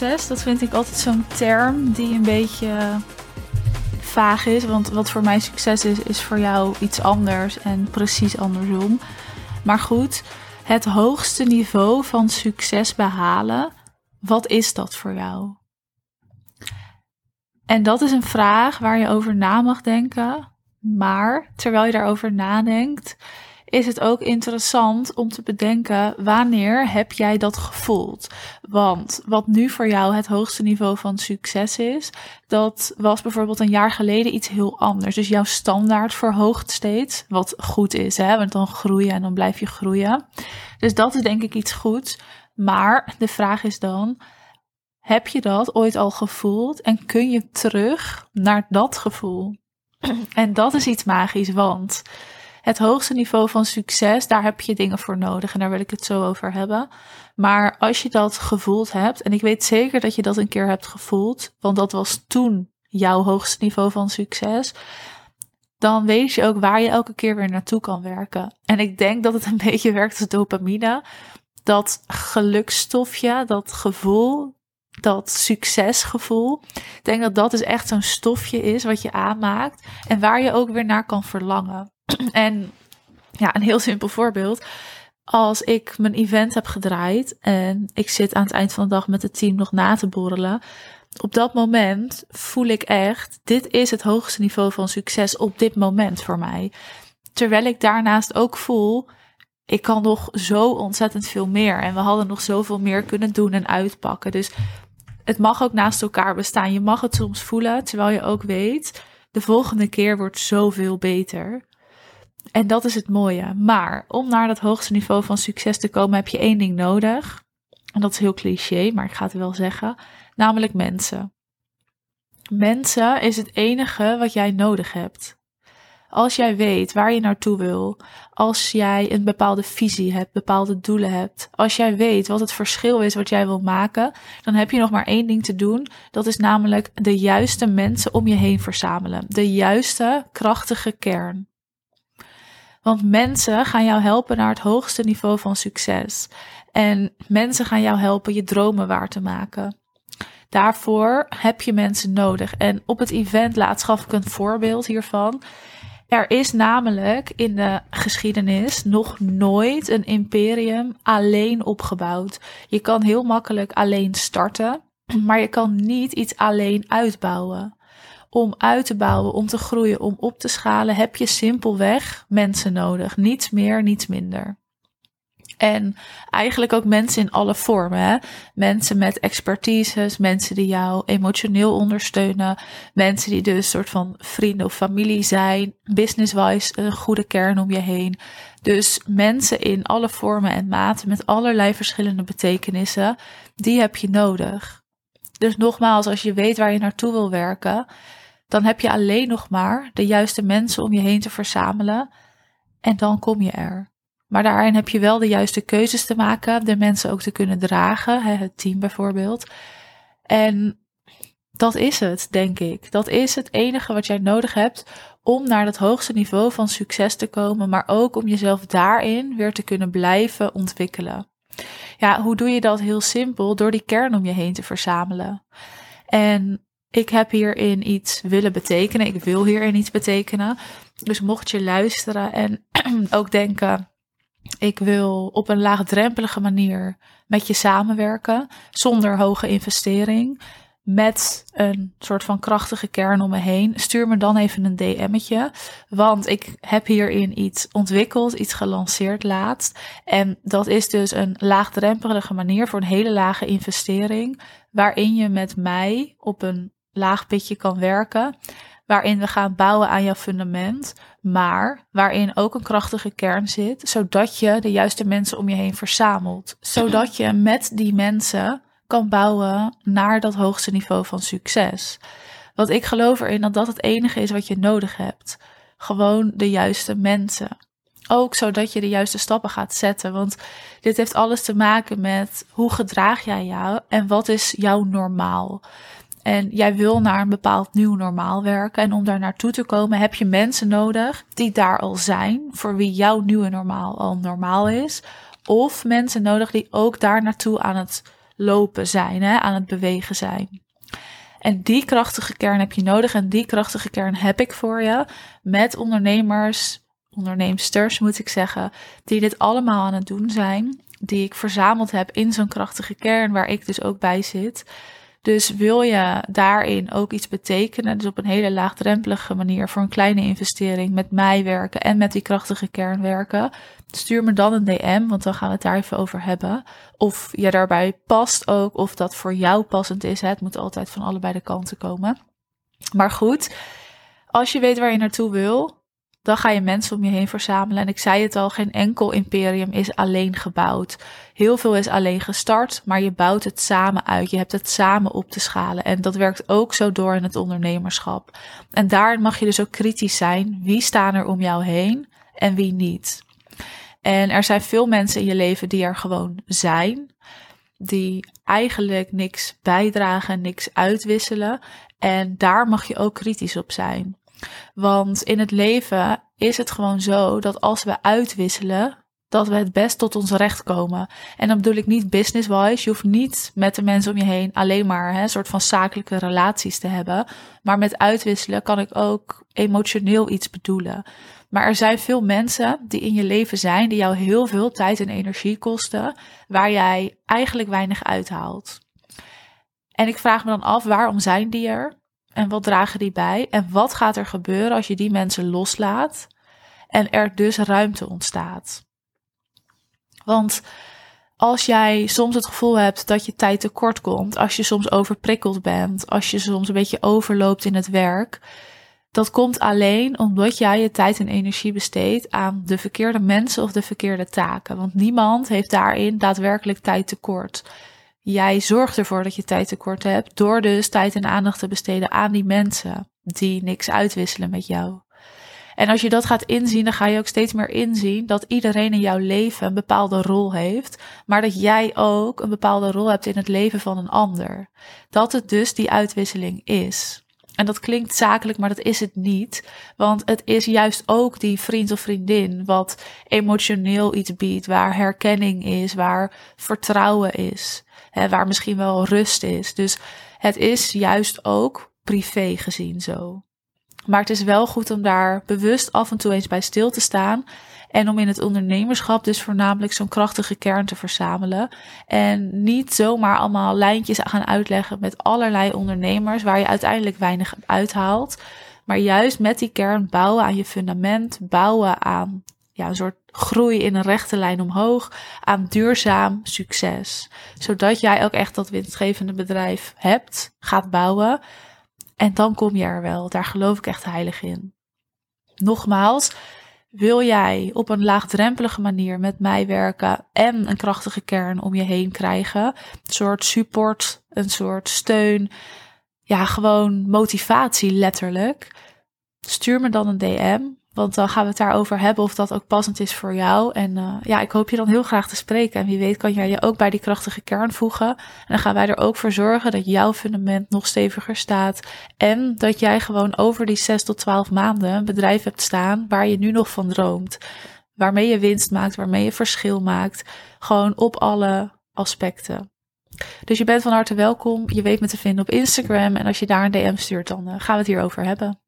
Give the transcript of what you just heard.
succes, dat vind ik altijd zo'n term die een beetje vaag is. Want wat voor mij succes is, is voor jou iets anders en precies andersom. Maar goed, het hoogste niveau van succes behalen, wat is dat voor jou? En dat is een vraag waar je over na mag denken. Maar terwijl je daarover nadenkt, is het ook interessant om te bedenken wanneer heb jij dat gevoeld? Want wat nu voor jou het hoogste niveau van succes is, dat was bijvoorbeeld een jaar geleden iets heel anders. Dus jouw standaard verhoogt steeds, wat goed is, hè? want dan groeien en dan blijf je groeien. Dus dat is denk ik iets goeds. Maar de vraag is dan, heb je dat ooit al gevoeld en kun je terug naar dat gevoel? En dat is iets magisch, want het hoogste niveau van succes, daar heb je dingen voor nodig en daar wil ik het zo over hebben. Maar als je dat gevoeld hebt, en ik weet zeker dat je dat een keer hebt gevoeld, want dat was toen jouw hoogste niveau van succes, dan weet je ook waar je elke keer weer naartoe kan werken. En ik denk dat het een beetje werkt als dopamine. Dat gelukstofje, dat gevoel, dat succesgevoel. Ik denk dat dat dus echt zo'n stofje is wat je aanmaakt en waar je ook weer naar kan verlangen. En ja, een heel simpel voorbeeld. Als ik mijn event heb gedraaid en ik zit aan het eind van de dag met het team nog na te borrelen. Op dat moment voel ik echt, dit is het hoogste niveau van succes op dit moment voor mij. Terwijl ik daarnaast ook voel, ik kan nog zo ontzettend veel meer. En we hadden nog zoveel meer kunnen doen en uitpakken. Dus het mag ook naast elkaar bestaan. Je mag het soms voelen, terwijl je ook weet, de volgende keer wordt zoveel beter. En dat is het mooie. Maar om naar dat hoogste niveau van succes te komen, heb je één ding nodig. En dat is heel cliché, maar ik ga het wel zeggen. Namelijk mensen. Mensen is het enige wat jij nodig hebt. Als jij weet waar je naartoe wil, als jij een bepaalde visie hebt, bepaalde doelen hebt, als jij weet wat het verschil is wat jij wil maken, dan heb je nog maar één ding te doen. Dat is namelijk de juiste mensen om je heen verzamelen. De juiste, krachtige kern. Want mensen gaan jou helpen naar het hoogste niveau van succes. En mensen gaan jou helpen je dromen waar te maken. Daarvoor heb je mensen nodig. En op het event laatst gaf ik een voorbeeld hiervan. Er is namelijk in de geschiedenis nog nooit een imperium alleen opgebouwd. Je kan heel makkelijk alleen starten, maar je kan niet iets alleen uitbouwen om uit te bouwen, om te groeien, om op te schalen, heb je simpelweg mensen nodig. Niets meer, niets minder. En eigenlijk ook mensen in alle vormen. Hè? Mensen met expertises, mensen die jou emotioneel ondersteunen. Mensen die dus soort van vrienden of familie zijn. Business-wise een goede kern om je heen. Dus mensen in alle vormen en maten met allerlei verschillende betekenissen. Die heb je nodig. Dus nogmaals, als je weet waar je naartoe wil werken, dan heb je alleen nog maar de juiste mensen om je heen te verzamelen en dan kom je er. Maar daarin heb je wel de juiste keuzes te maken, de mensen ook te kunnen dragen, het team bijvoorbeeld. En dat is het, denk ik. Dat is het enige wat jij nodig hebt om naar het hoogste niveau van succes te komen, maar ook om jezelf daarin weer te kunnen blijven ontwikkelen. Ja, hoe doe je dat? Heel simpel, door die kern om je heen te verzamelen. En ik heb hierin iets willen betekenen. Ik wil hierin iets betekenen. Dus mocht je luisteren en ook denken, ik wil op een laagdrempelige manier met je samenwerken, zonder hoge investering, met een soort van krachtige kern om me heen, stuur me dan even een DM'tje. Want ik heb hierin iets ontwikkeld, iets gelanceerd laatst. En dat is dus een laagdrempelige manier voor een hele lage investering, waarin je met mij op een laag pitje kan werken. Waarin we gaan bouwen aan jouw fundament, maar waarin ook een krachtige kern zit, zodat je de juiste mensen om je heen verzamelt. Zodat je met die mensen kan bouwen naar dat hoogste niveau van succes. Want ik geloof erin dat dat het enige is wat je nodig hebt. Gewoon de juiste mensen. Ook zodat je de juiste stappen gaat zetten. Want dit heeft alles te maken met hoe gedraag jij jou en wat is jouw normaal. En jij wil naar een bepaald nieuw normaal werken. En om daar naartoe te komen heb je mensen nodig die daar al zijn, voor wie jouw nieuwe normaal al normaal is. Of mensen nodig die ook daar naartoe aan het lopen zijn, hè, aan het bewegen zijn. En die krachtige kern heb je nodig en die krachtige kern heb ik voor je met ondernemers, onderneemsters moet ik zeggen, die dit allemaal aan het doen zijn, die ik verzameld heb in zo'n krachtige kern waar ik dus ook bij zit. Dus wil je daarin ook iets betekenen, dus op een hele laagdrempelige manier voor een kleine investering met mij werken en met die krachtige kern werken, stuur me dan een DM, want dan gaan we het daar even over hebben. Of je daarbij past ook, of dat voor jou passend is. Het moet altijd van allebei de kanten komen. Maar goed, als je weet waar je naartoe wil, dan ga je mensen om je heen verzamelen. En ik zei het al, geen enkel imperium is alleen gebouwd. Heel veel is alleen gestart, maar je bouwt het samen uit. Je hebt het samen op te schalen. En dat werkt ook zo door in het ondernemerschap. En daarin mag je dus ook kritisch zijn. Wie staan er om jou heen en wie niet? En er zijn veel mensen in je leven die er gewoon zijn. Die eigenlijk niks bijdragen, niks uitwisselen. En daar mag je ook kritisch op zijn. Want in het leven is het gewoon zo dat als we uitwisselen, dat we het best tot ons recht komen. En dan bedoel ik niet business-wise. Je hoeft niet met de mensen om je heen alleen maar hè, een soort van zakelijke relaties te hebben. Maar met uitwisselen kan ik ook emotioneel iets bedoelen. Maar er zijn veel mensen die in je leven zijn, die jou heel veel tijd en energie kosten, waar jij eigenlijk weinig uithaalt. En ik vraag me dan af, waarom zijn die er? En wat dragen die bij? En wat gaat er gebeuren als je die mensen loslaat en er dus ruimte ontstaat? Want als jij soms het gevoel hebt dat je tijd tekort komt, als je soms overprikkeld bent, als je soms een beetje overloopt in het werk, dat komt alleen omdat jij je tijd en energie besteedt aan de verkeerde mensen of de verkeerde taken. Want niemand heeft daarin daadwerkelijk tijd tekort. Jij zorgt ervoor dat je tijd tekort hebt door dus tijd en aandacht te besteden aan die mensen die niks uitwisselen met jou. En als je dat gaat inzien, dan ga je ook steeds meer inzien dat iedereen in jouw leven een bepaalde rol heeft, maar dat jij ook een bepaalde rol hebt in het leven van een ander. Dat het dus die uitwisseling is. En dat klinkt zakelijk, maar dat is het niet. Want het is juist ook die vriend of vriendin wat emotioneel iets biedt, waar herkenning is, waar vertrouwen is, waar misschien wel rust is. Dus het is juist ook privé gezien zo. Maar het is wel goed om daar bewust af en toe eens bij stil te staan. En om in het ondernemerschap dus voornamelijk zo'n krachtige kern te verzamelen. En niet zomaar allemaal lijntjes gaan uitleggen met allerlei ondernemers waar je uiteindelijk weinig uithaalt. Maar juist met die kern bouwen aan je fundament, bouwen aan ja, een soort groei in een rechte lijn omhoog, aan duurzaam succes. Zodat jij ook echt dat winstgevende bedrijf hebt, gaat bouwen. En dan kom je er wel. Daar geloof ik echt heilig in. Nogmaals, wil jij op een laagdrempelige manier met mij werken en een krachtige kern om je heen krijgen? Een soort support, een soort steun. Ja, gewoon motivatie letterlijk. Stuur me dan een DM. Want dan gaan we het daarover hebben of dat ook passend is voor jou. En uh, ja, ik hoop je dan heel graag te spreken. En wie weet kan jij je ook bij die krachtige kern voegen. En dan gaan wij er ook voor zorgen dat jouw fundament nog steviger staat. En dat jij gewoon over die 6 tot 12 maanden een bedrijf hebt staan waar je nu nog van droomt. Waarmee je winst maakt, waarmee je verschil maakt. Gewoon op alle aspecten. Dus je bent van harte welkom. Je weet me te vinden op Instagram. En als je daar een DM stuurt, dan uh, gaan we het hierover hebben.